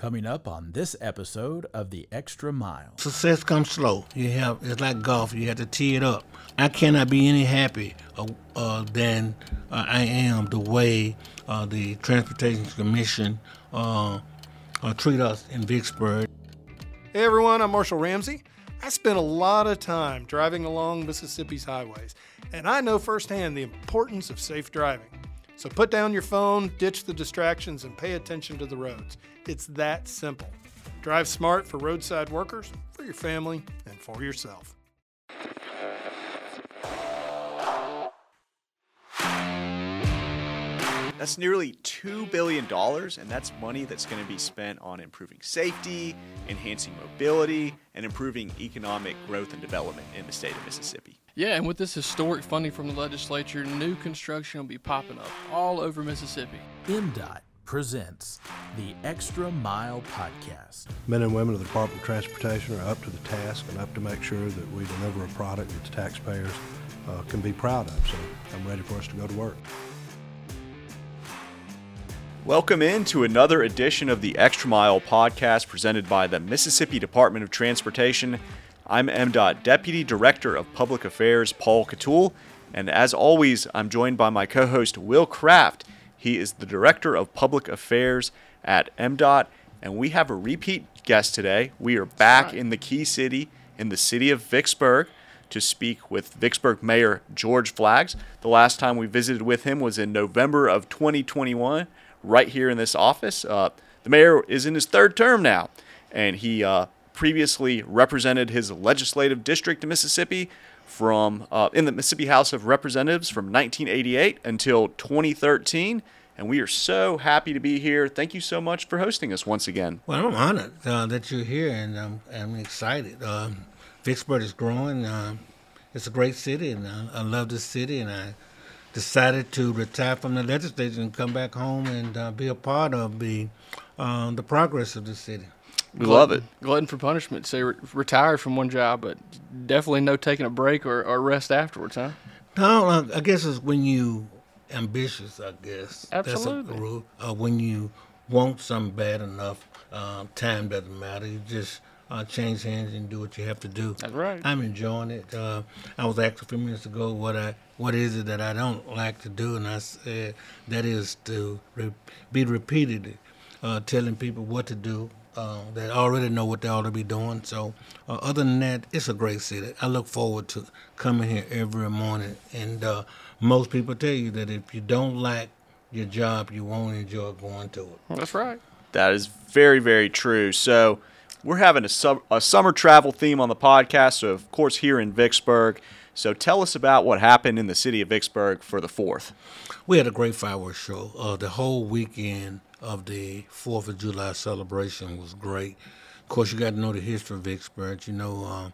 Coming up on this episode of The Extra Mile. Success comes slow. You have it's like golf. You have to tee it up. I cannot be any happier uh, uh, than uh, I am the way uh, the Transportation Commission uh, uh, treat us in Vicksburg. Hey everyone, I'm Marshall Ramsey. I spent a lot of time driving along Mississippi's highways, and I know firsthand the importance of safe driving. So put down your phone, ditch the distractions, and pay attention to the roads. It's that simple. Drive smart for roadside workers, for your family, and for yourself. That's nearly $2 billion, and that's money that's going to be spent on improving safety, enhancing mobility, and improving economic growth and development in the state of Mississippi. Yeah, and with this historic funding from the legislature, new construction will be popping up all over Mississippi. MDOT presents the Extra Mile Podcast. Men and women of the Department of Transportation are up to the task and up to make sure that we deliver a product that the taxpayers uh, can be proud of. So I'm ready for us to go to work. Welcome in to another edition of the Extra Mile podcast presented by the Mississippi Department of Transportation. I'm MDOT Deputy Director of Public Affairs Paul Catul, and as always, I'm joined by my co host Will Kraft. He is the Director of Public Affairs at MDOT, and we have a repeat guest today. We are back right. in the Key City, in the city of Vicksburg, to speak with Vicksburg Mayor George Flaggs. The last time we visited with him was in November of 2021 right here in this office. Uh, the mayor is in his third term now, and he uh, previously represented his legislative district in Mississippi from uh, in the Mississippi House of Representatives from 1988 until 2013. And we are so happy to be here. Thank you so much for hosting us once again. Well, I'm honored uh, that you're here, and um, I'm excited. Um, Vicksburg is growing. Uh, it's a great city, and uh, I love this city, and I decided to retire from the legislature and come back home and uh, be a part of the uh, the progress of the city. We love it. Glutton for punishment. So you're retired from one job, but definitely no taking a break or, or rest afterwards, huh? No, I guess it's when you ambitious. I guess Absolutely. That's a rule. Uh, when you want something bad enough, uh, time doesn't matter. You just uh, change hands and do what you have to do. That's right. I'm enjoying it. Uh, I was asked a few minutes ago what I what is it that I don't like to do, and I said that is to re- be repeated, uh, telling people what to do. Uh, that already know what they ought to be doing. So, uh, other than that, it's a great city. I look forward to coming here every morning. And uh, most people tell you that if you don't like your job, you won't enjoy going to it. That's right. That is very, very true. So, we're having a, sub, a summer travel theme on the podcast. So, of course, here in Vicksburg. So, tell us about what happened in the city of Vicksburg for the 4th. We had a great fireworks show. Uh, the whole weekend of the Fourth of July celebration was great. Of course, you got to know the history of Vicksburg. You know,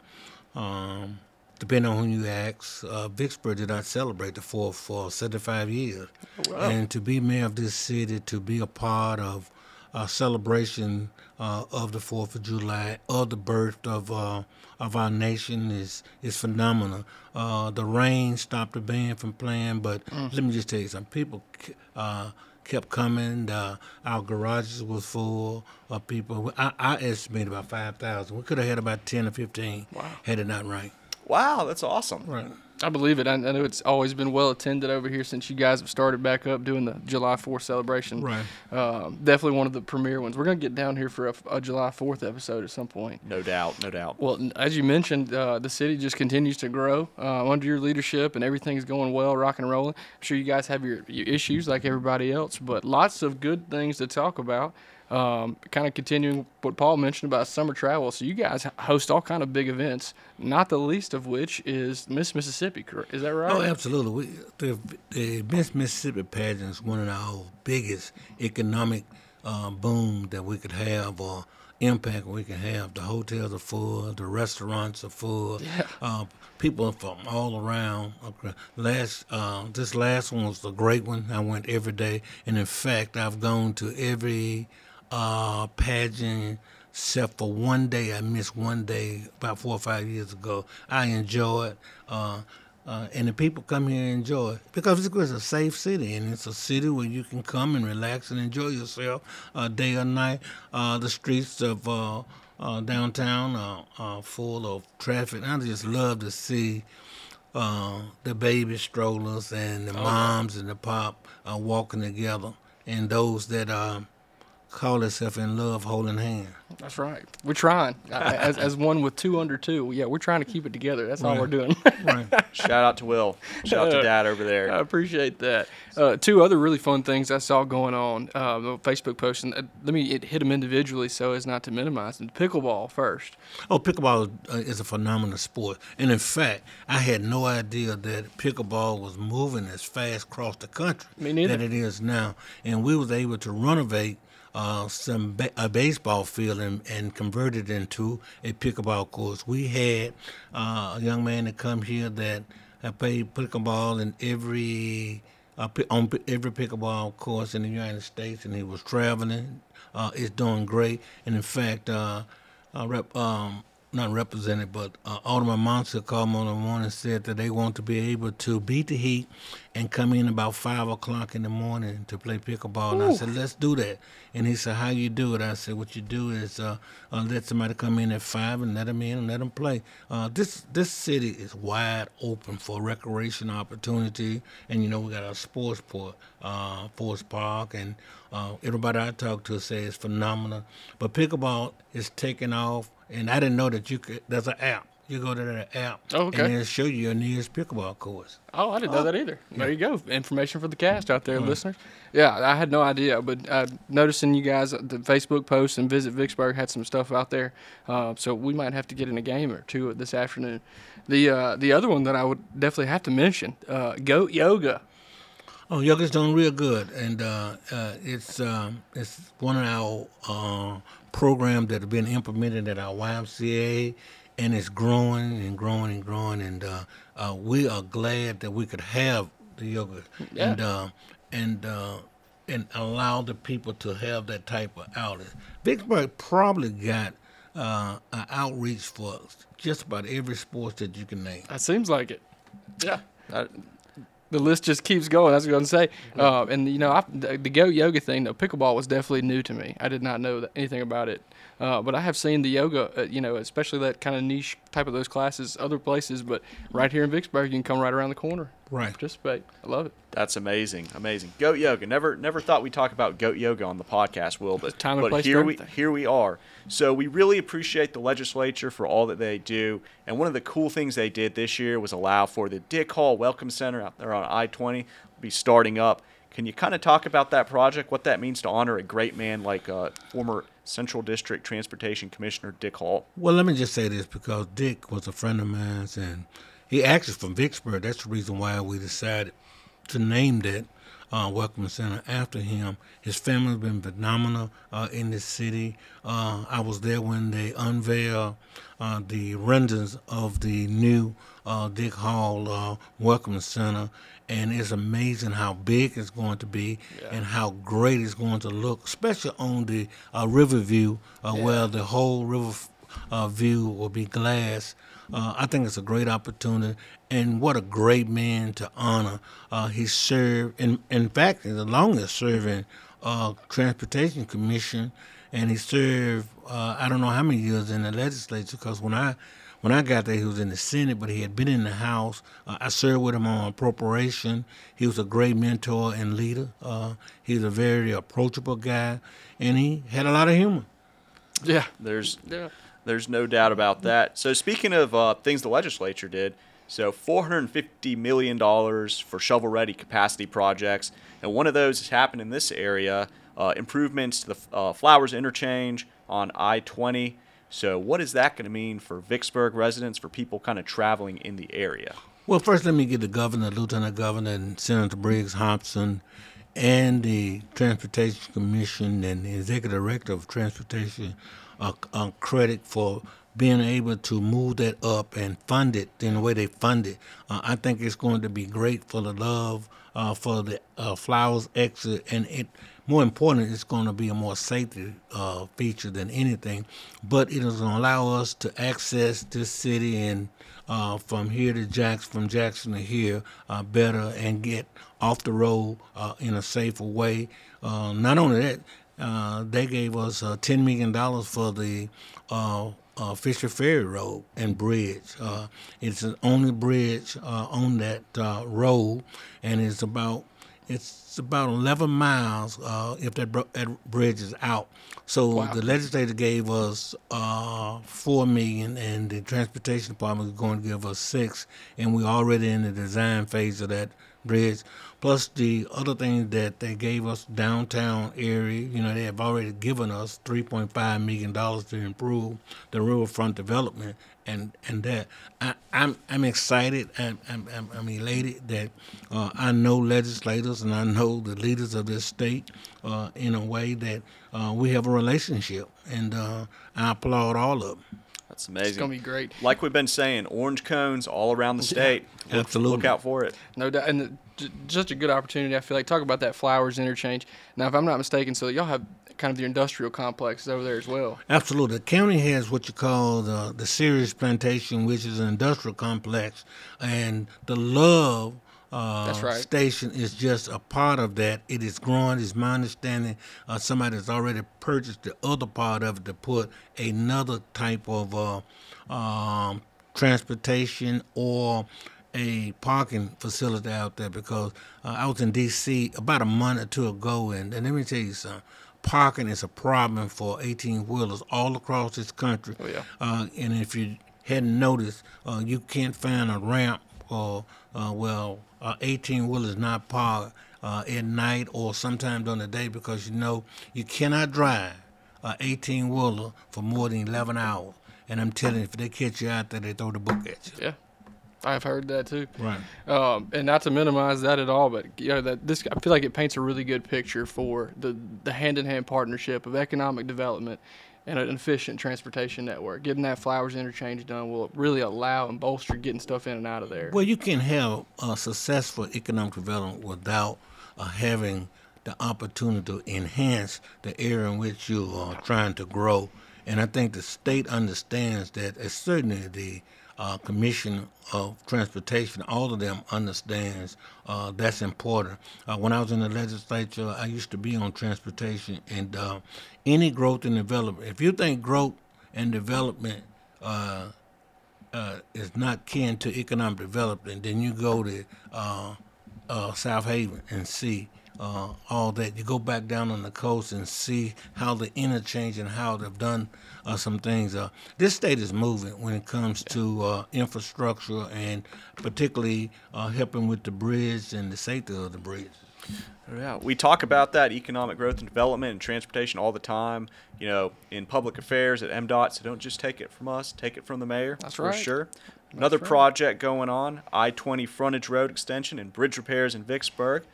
um, um, depending on who you ask, uh, Vicksburg did not celebrate the Fourth for 75 years. And to be mayor of this city, to be a part of a celebration uh, of the Fourth of July, of the birth of uh, of our nation is is phenomenal. Uh, the rain stopped the band from playing, but let me just tell you something. People uh, kept coming. Uh, our garages was full of people. I, I estimate about five thousand. We could have had about ten or fifteen. Wow. Had it not rained. Wow, that's awesome. Right. I believe it. I, I know it's always been well attended over here since you guys have started back up doing the July 4th celebration. Right. Um, definitely one of the premier ones. We're going to get down here for a, a July 4th episode at some point. No doubt, no doubt. Well, as you mentioned, uh, the city just continues to grow uh, under your leadership, and everything's going well, rock and rolling. I'm sure you guys have your, your issues like everybody else, but lots of good things to talk about. Um, kind of continuing what Paul mentioned about summer travel. So you guys host all kind of big events, not the least of which is Miss Mississippi. correct? Is that right? Oh, absolutely. We, the, the Miss Mississippi pageant is one of our biggest economic uh, boom that we could have or impact we can have. The hotels are full, the restaurants are full. Yeah. Uh, people from all around. Last, uh, this last one was a great one. I went every day, and in fact, I've gone to every uh, pageant except for one day. I missed one day about four or five years ago. I enjoy it. Uh, uh, and the people come here and enjoy it because it's a safe city and it's a city where you can come and relax and enjoy yourself uh, day or night. Uh, the streets of uh, uh, downtown are, are full of traffic. I just love to see uh, the baby strollers and the moms and the pop uh, walking together, and those that um, call themselves in love holding hand. That's right. We're trying. as, as one with two under two. Yeah, we're trying to keep it together. That's all Right. we're doing. Right. Shout out to Will. Shout out to Dad over there. I appreciate that. Uh, two other really fun things I saw going on. Uh, the Facebook post, and uh, let me it hit them individually so as not to minimize them. Pickleball first. Oh, pickleball uh, is a phenomenal sport, and in fact, I had no idea that pickleball was moving as fast across the country Me neither. that it is now. And we was able to renovate uh, some ba- a baseball field and, and convert it into a pickleball course. We had uh, a young man that come here that had played pickleball in every uh, on every pickleball course in the United States, and he was traveling. Uh, it's doing great, and in fact, uh, rep, um, not represented, but uh, Alderman Monsour called me on the morning and said that they want to be able to beat the heat and come in about five o'clock in the morning to play pickleball. And I said, let's do that. And he said, how you do it? I said, what you do is uh, uh, let somebody come in at five and let them in and let them play. Uh, this this city is wide open for recreation opportunity, and you know we got our sports port, uh, Forest Park, and uh, everybody I talk to says it's phenomenal. But pickleball is taking off, and I didn't know that you could. There's an app. You go to that app, Oh, okay. and it'll show you your nearest pickleball course. Oh, I didn't know that either. There you go. Information for the cast out there, listeners. Yeah, I had no idea, but uh, noticing you guys, uh, the Facebook post and Visit Vicksburg had some stuff out there, uh, so we might have to get in a game or two this afternoon. The uh, the other one that I would definitely have to mention, uh, Goat Yoga. Oh, yoga's doing real good, and uh, uh, it's um, it's one of our uh, programs that have been implemented at our YMCA, and it's growing and growing and growing, and uh, uh, we are glad that we could have the yoga Yeah. and uh, and uh, and allow the people to have that type of outlet. Vicksburg probably got uh, an outreach for just about every sport that you can name. That seems like it. Yeah. That- the list just keeps going. That's what I was going to say. Uh, and you know, I, the, the goat yoga thing, the pickleball was definitely new to me. I did not know that, anything about it. Uh, but I have seen the yoga, uh, you know, especially that kind of niche type of those classes, other places. But right here in Vicksburg, you can come right around the corner, Right. participate. I love it. That's amazing, amazing. Goat yoga. Never, never thought we'd talk about goat yoga on the podcast, Will, but time and but place here we here we are. So we really appreciate the legislature for all that they do. And one of the cool things they did this year was allow for the Dick Hall Welcome Center out there on I-20 be starting up. Can you kind of talk about that project? What that means to honor a great man like uh, former Central District Transportation Commissioner Dick Hall? Well, let me just say this because Dick was a friend of mine, and he actually from Vicksburg. That's the reason why we decided to name that uh, Welcome Center after him. His family's been phenomenal uh, in this city. Uh, I was there when they unveiled uh, the renderings of the new uh, Dick Hall uh, Welcome Center, and it's amazing how big it's going to be and how great it's going to look, especially on the uh, river view, uh, where the whole river uh, view will be glass. Uh, I think it's a great opportunity, and what a great man to honor. Uh, he served, in, in fact, he's the longest serving uh, Transportation Commission, and he served uh, I don't know how many years in the legislature. Because when I when I got there, he was in the Senate, but he had been in the House. Uh, I served with him on appropriation. He was a great mentor and leader. Uh, he was a very approachable guy, and he had a lot of humor. Yeah. There's Yeah. There's no doubt about that. So speaking of uh, things the legislature did, so 450 million dollars for shovel-ready capacity projects, and one of those has happened in this area. Uh, improvements to the uh, Flowers interchange on I-20. So what is that going to mean for Vicksburg residents, for people kind of traveling in the area? Well, first, let me give the governor, lieutenant governor, and Senator Briggs Hopson, and the Transportation Commission and the executive director of Transportation uh, uh, credit for being able to move that up and fund it in the way they fund it. Uh, I think it's going to be great for the love uh, for the uh, flowers exit, and it more important, it's going to be a more safety uh, feature than anything. But it is going to allow us to access this city and uh, from here to Jackson, from Jackson to here, uh, better and get off the road in a safer way. Not only that, uh, they gave us uh, $10 million for the uh, uh, Fisher Ferry Road and Bridge. Uh, it's the only bridge uh, on that uh, road, and it's about it's about 11 miles uh, if that, bro- that bridge is out. So the legislature gave us uh, four million, and the transportation department is going to give us six, and we're already in the design phase of that bridge. Plus the other things that they gave us downtown area, you know, they have already given us 3.5 million dollars to improve the riverfront development, and and that I, I'm I'm excited. I'm, I'm, I'm elated that uh, I know legislators and I know the leaders of this state uh, in a way that uh, we have a relationship, and uh, I applaud all of them. That's amazing. It's gonna be great. Like we've been saying, orange cones all around the state. Look, absolutely. Look out for it. No doubt, and the, j- just a good opportunity. I feel like talk about that flowers interchange. Now, if I'm not mistaken, so y'all have kind of the industrial complexes over there as well. Absolutely. The county has what you call the, the Ceres Plantation, which is an industrial complex, and the Love uh, That's right. station is just a part of that. It is growing. It's my understanding uh, somebody has already purchased the other part of it to put another type of uh, um, transportation or a parking facility out there because uh, I was in D.C. about a month or two ago, and, and let me tell you something. Parking is a problem for 18 wheelers all across this country. Oh, yeah. Uh, and if you hadn't noticed, uh, you can't find a ramp or, uh, well, uh, 18 wheelers not parked uh, at night or sometime during the day because you know you cannot drive a 18 wheeler for more than 11 hours. And I'm telling you, if they catch you out there, they throw the book at you. Yeah, I've heard that too. Right. Um, and not to minimize that at all, but you know that this I feel like it paints a really good picture for the the hand in hand partnership of economic development and an efficient transportation network. Getting that flowers interchange done will really allow and bolster getting stuff in and out of there. Well, you can have a successful economic development without uh, having the opportunity to enhance the area in which you are trying to grow. And I think the state understands that, certainly the uh, Commission of Transportation, all of them understands uh, that's important. Uh, when I was in the legislature, I used to be on transportation, and uh, any growth and development. If you think growth and development uh, uh, is not kin to economic development, then you go to Southaven and see uh, all that. You go back down on the coast and see how the interchange and how they've done uh, some things. Uh, this state is moving when it comes to uh, infrastructure and particularly uh, helping with the bridge and the safety of the bridge. Yeah, we talk about that economic growth and development and transportation all the time. You know, in public affairs at MDOT. So don't just take it from us; take it from the mayor. That's for right. sure. Another project going on: I-20 frontage road extension and bridge repairs in Vicksburg.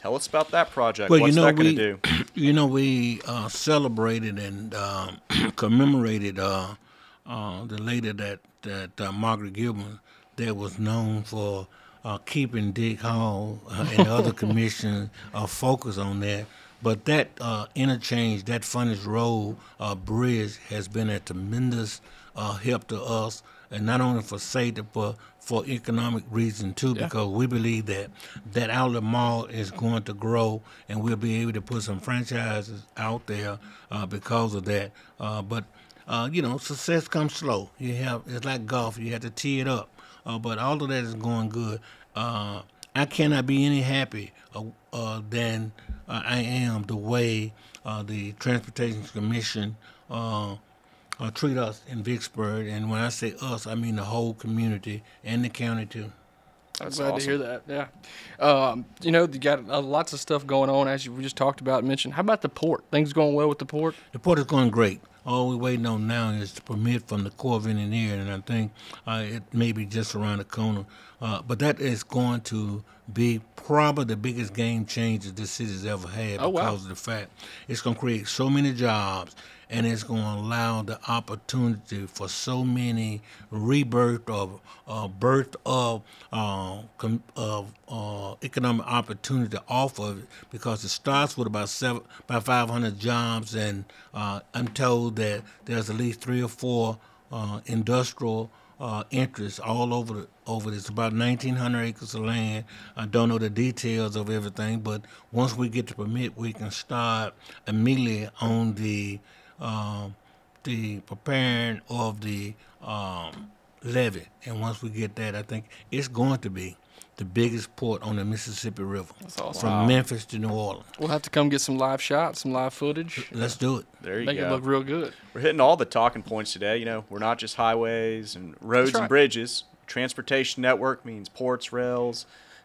Tell us about that project. Well, What's you know, that going to do? you know, we uh, celebrated and um, commemorated uh, uh, the lady that that uh, Margaret Gilman that was known for uh, keeping Dick Hall uh, and other commissioners uh, focused on that. But that uh, interchange, that frontage road uh, bridge, has been a tremendous uh, help to us, and not only for safety, but for economic reason too, because we believe that that outlet mall is going to grow, and we'll be able to put some franchises out there uh, because of that. Uh, but uh, you know, success comes slow. You have it's like golf; you have to tee it up. Uh, but all of that is going good. Uh, I cannot be any happier uh, uh, than uh, I am the way uh, the Transportation Commission uh, treat us in Vicksburg. And when I say us, I mean the whole community and the county too. I'm glad awesome. to hear that. Yeah. Um, you know, you got uh, lots of stuff going on as you, we just talked about and mentioned. How about the port? Things going well with the port? The port is going great. All we're waiting on now is the permit from the Corps of Engineers, and I think uh, it may be just around the corner. Uh, but that is going to be probably the biggest game changer this city's ever had Oh, wow. because of the fact it's going to create so many jobs and it's going to allow the opportunity for so many rebirth of uh, birth of uh, com- of uh, economic opportunity off of it because it starts with about seven about 500 jobs and uh, I'm told that there's at least three or four uh, industrial uh, interests all over the, over this. About 1,900 acres of land. I don't know the details of everything, but once we get the permit, we can start immediately on the um, the preparing of the um, levee. And once we get that, I think it's going to be the biggest port on the Mississippi River awesome. from Memphis to New Orleans. We'll have to come get some live shots, some live footage. Let's do it. There you Make go. Make it look real good. We're hitting all the talking points today. You know, we're not just highways and roads right. and bridges. Transportation network means ports, rails,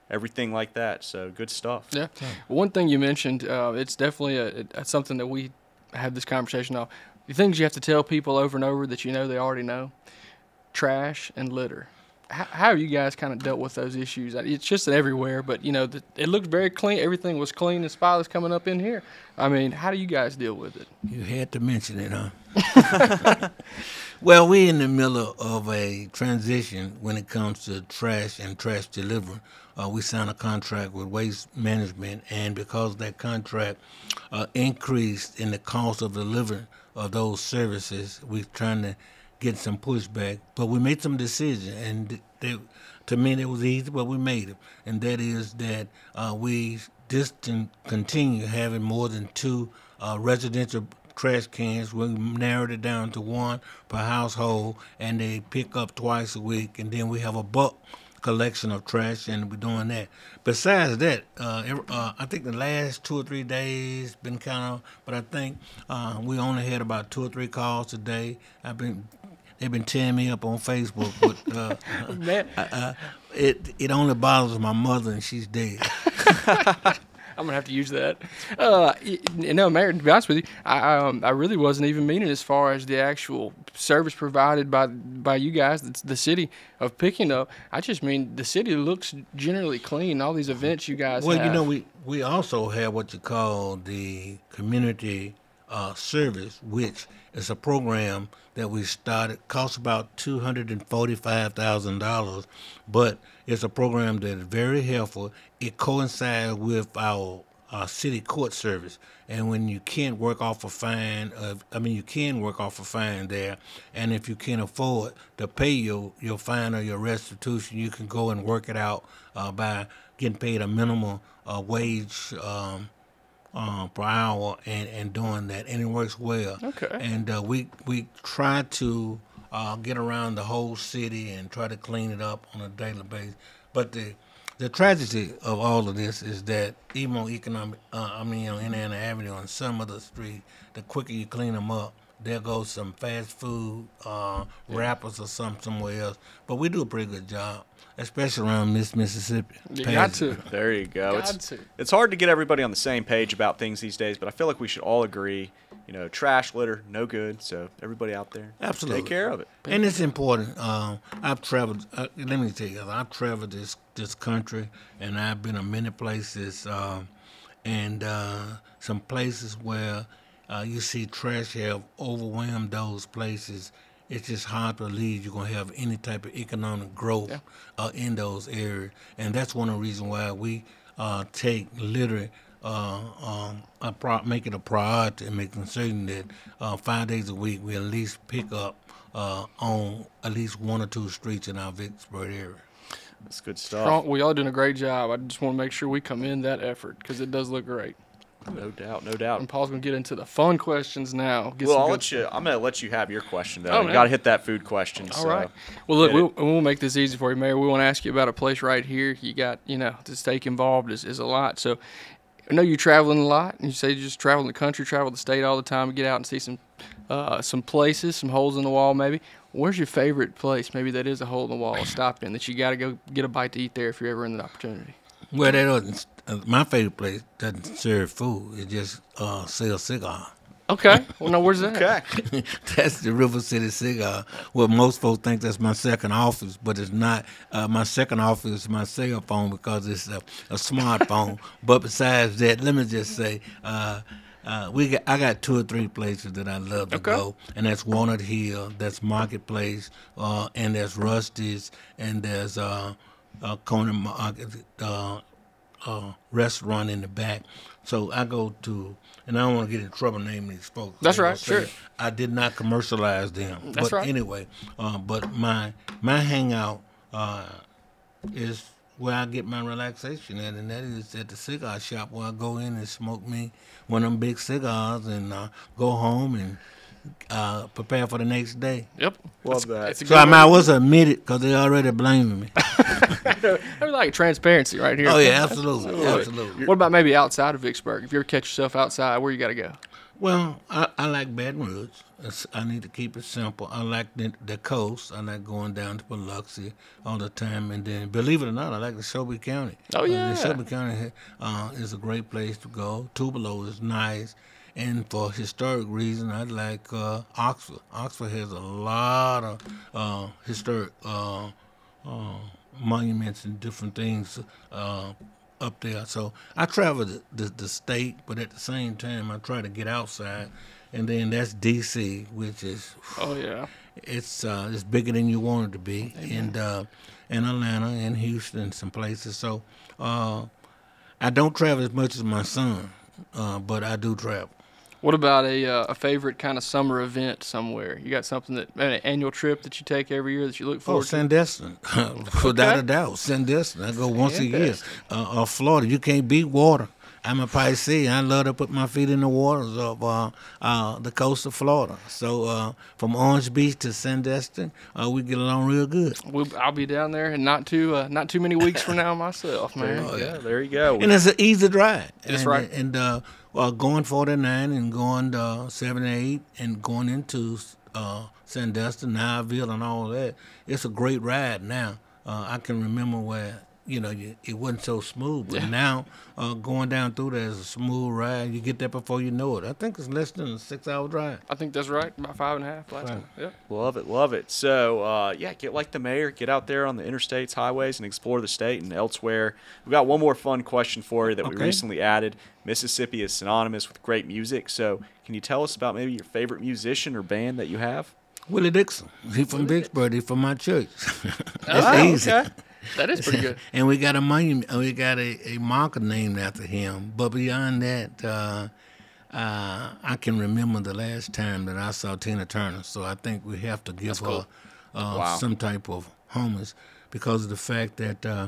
everything like that. So good stuff. Yeah. One thing you mentioned, uh, it's definitely a, a, something that we have this conversation on. The things you have to tell people over and over that you know they already know trash and litter. How, how you guys kind of dealt with those issues? It's just everywhere, but you know, the, it looked very clean. Everything was clean and spotless coming up in here. I mean, how do you guys deal with it? You had to mention it, huh? well, we're in the middle of a transition when it comes to trash and trash delivery. Uh, we signed a contract with Waste Management, and because that contract uh, increased in the cost of delivering of those services, we're trying to get some pushback. But we made some decisions, and they, to me, it was easy, but we made it. And that is that uh, we distant continue having more than two uh, residential trash cans. We narrowed it down to one per household, and they pick up twice a week. And then we have a bulk collection of trash, and we're doing that. Besides that, uh, uh, I think the last two or three days been kind of, but I think uh, we only had about two or three calls a day. I've been. They've been tearing me up on Facebook, but uh, Man, uh, it it only bothers my mother, and she's dead. I'm gonna have to use that. Uh, no, Mayor. To be honest with you, I um, I really wasn't even meaning as far as the actual service provided by by you guys, the, the city of picking up. I just mean the city looks generally clean. All these events you guys Well, have. you know, we, we also have what you call the community uh, service, which is a program that we started. costs about two hundred and forty-five thousand dollars, but it's a program that is very helpful. It coincides with our uh, city court service, and when you can't work off a fine, I mean, you can work off a fine there, and if you can't afford to pay your your fine or your restitution, you can go and work it out uh, by getting paid a minimum uh, wage um, uh, per hour and, and doing that, and it works well. Okay. And uh, we we try to uh, get around the whole city and try to clean it up on a daily basis. But the the tragedy of all of this is that even on economic, uh, I mean, on Indiana Avenue and some other street, the quicker you clean them up, there goes some fast food uh, wrappers or something somewhere else. But we do a pretty good job, especially around Miss Mississippi. you got to. There you go. Got It's, to. it's hard to get everybody on the same page about things these days, but I feel like we should all agree, you know, trash, litter, no good. So everybody out there, Absolutely. take care of it. And it's important. Um, I've traveled. Uh, let me tell you, I've traveled this this country, and I've been in many places, um, and uh, some places where uh, you see trash have overwhelmed those places. It's just hard to believe you're gonna have any type of economic growth uh, in those areas, and that's one of the reasons why we uh, take litter uh, um, a pro- make it a priority and making certain that uh, five days a week we at least pick up uh, on at least one or two streets in our Vicksburg area. That's good stuff. Strong, we all doing a great job. I just want to make sure we come in that effort because it does look great. No doubt, no doubt. And Paul's gonna get into the fun questions now. Get Well, I'll let you. I'm gonna let you have your question though. Oh, you man. got to hit that food question. All so. right. Well, look, we'll, we'll make this easy for you, Mayor. We want to ask you about a place right here. You got, you know, the stake involved is, is a lot. So I know you're traveling a lot, and you say you just travel the country, travel the state all the time, get out and see some uh, some places, some holes in the wall, maybe. Where's your favorite place? Maybe that is a hole in the wall, a stop in that you got to go get a bite to eat there if you're ever in the opportunity. Well, that doesn't. Uh, my favorite place doesn't serve food. It just uh, sells cigar. Okay. Well, no, where's that? Okay. that's the River City Cigar. Well, most folks think that's my second office, but it's not. Uh, my second office is my cell phone because it's a, a smartphone. but besides that, let me just say, uh, uh, we got, I got two or three places that I love to Okay. go, and that's Walnut Hill, that's Marketplace, uh, and there's Rusty's, and there's uh, uh, Corner Market. Uh, uh, restaurant in the back. So I go to, and I don't want to get in trouble naming these folks. That's right, gonna sure. I did not commercialize them. That's but right. anyway, uh, but my my hangout uh, is where I get my relaxation at, and that is at the cigar shop where I go in and smoke me one of them big cigars and uh, go home and uh, prepare for the next day. Yep. Love It's- that. It's So good I way- might as well admit it because they already blaming me. I like transparency right here. oh yeah, absolutely, absolutely. What about maybe outside of Vicksburg? If you ever catch yourself outside, where you got to go? Well, I, I like Baton Rouge. It's- I need to keep it simple. I like the, the coast. I like going down to Biloxi all the time. And then, believe it or not, I like the Shelby County. Oh, Uh, yeah. the Shelby County uh, is a great place to go. Tupelo is nice. And for historic reason, I like uh, Oxford. Oxford has a lot of uh, historic uh, uh, monuments and different things uh, up there. So I travel the, the, the state, but at the same time, I try to get outside. And then that's D.C., which is Oh yeah. it's uh, it's bigger than you want it to be, and uh, and Atlanta and Houston, some places. So uh, I don't travel as much as my son, uh, but I do travel. What about a uh, a favorite kind of summer event somewhere? You got something that an annual trip that you take every year that you look Oh, forward to? Sandestin, without Okay. a doubt, Sandestin. I go once a year. Uh, uh, Florida, you can't beat water. I'm a Pisces. I love to put my feet in the waters of uh, uh, the coast of Florida. So uh, from Orange Beach to Sandestin, uh, we get along real good. We'll, I'll be down there in not too uh, not too many weeks from now myself, man. yeah, there you go. and it's an easy drive. That's and, right. And uh, well, going 49 and going uh, 78 and going into uh, Sandestin, Niceville, and all that, it's a great ride now. Uh, I can remember where you know you, it wasn't so smooth, but now uh, going down through there is a smooth ride. You get there before you know it. I think it's less than a six-hour drive. I think that's right. About five and a half last Right. time. Yep. Love it, love it. So, uh, yeah, get like the mayor, get out there on the interstates, highways, and explore the state and elsewhere. We've got one more fun question for you that we recently added. Mississippi is synonymous with great music. So, can you tell us about maybe your favorite musician or band that you have? Willie Dixon, he from Vicksburg. He from my church. That's Oh, easy. okay. That is pretty good. and we got a monument, we got a, a marker named after him. But beyond that, uh, uh, I can remember the last time that I saw Tina Turner. So I think we have to give her uh, Wow. some type of homage because of the fact that uh,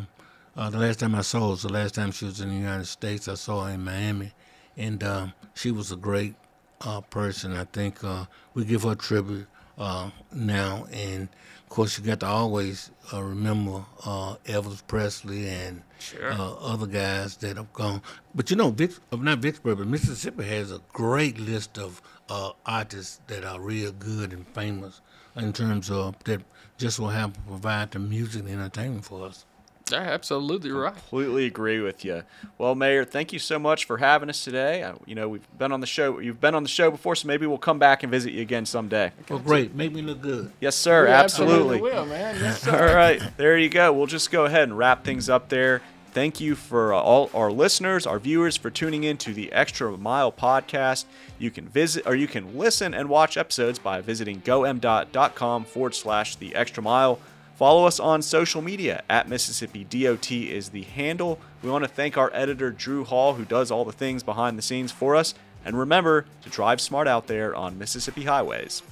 uh, the last time I saw her was the last time she was in the United States. I saw her in Miami, and um, she was a great uh, person. I think uh, we give her tribute uh, now, and of course, you got to always uh, remember uh, Elvis Presley and uh, other guys that have gone. But you know, Vic, uh, not Vicksburg, but Mississippi has a great list of uh, artists that are real good and famous in terms of that just will have to provide the music and entertainment for us. Yeah, absolutely right. Completely agree with you. Well, Mayor, thank you so much for having us today. Uh, you know, we've been on the show. You've been on the show before, so maybe we'll come back and visit you again someday. Well, great. Make me look good. Yes, sir. We absolutely. will, man. Yes, All right, there you go. We'll just go ahead and wrap things up there. Thank you for uh, all our listeners, our viewers, for tuning in to the Extra Mile podcast. You can visit or you can listen and watch episodes by visiting gom.com forward slash the extra mile. Follow us on social media at Mississippi DOT is the handle. We want to thank our editor, Drew Hall, who does all the things behind the scenes for us. And remember to drive smart out there on Mississippi highways.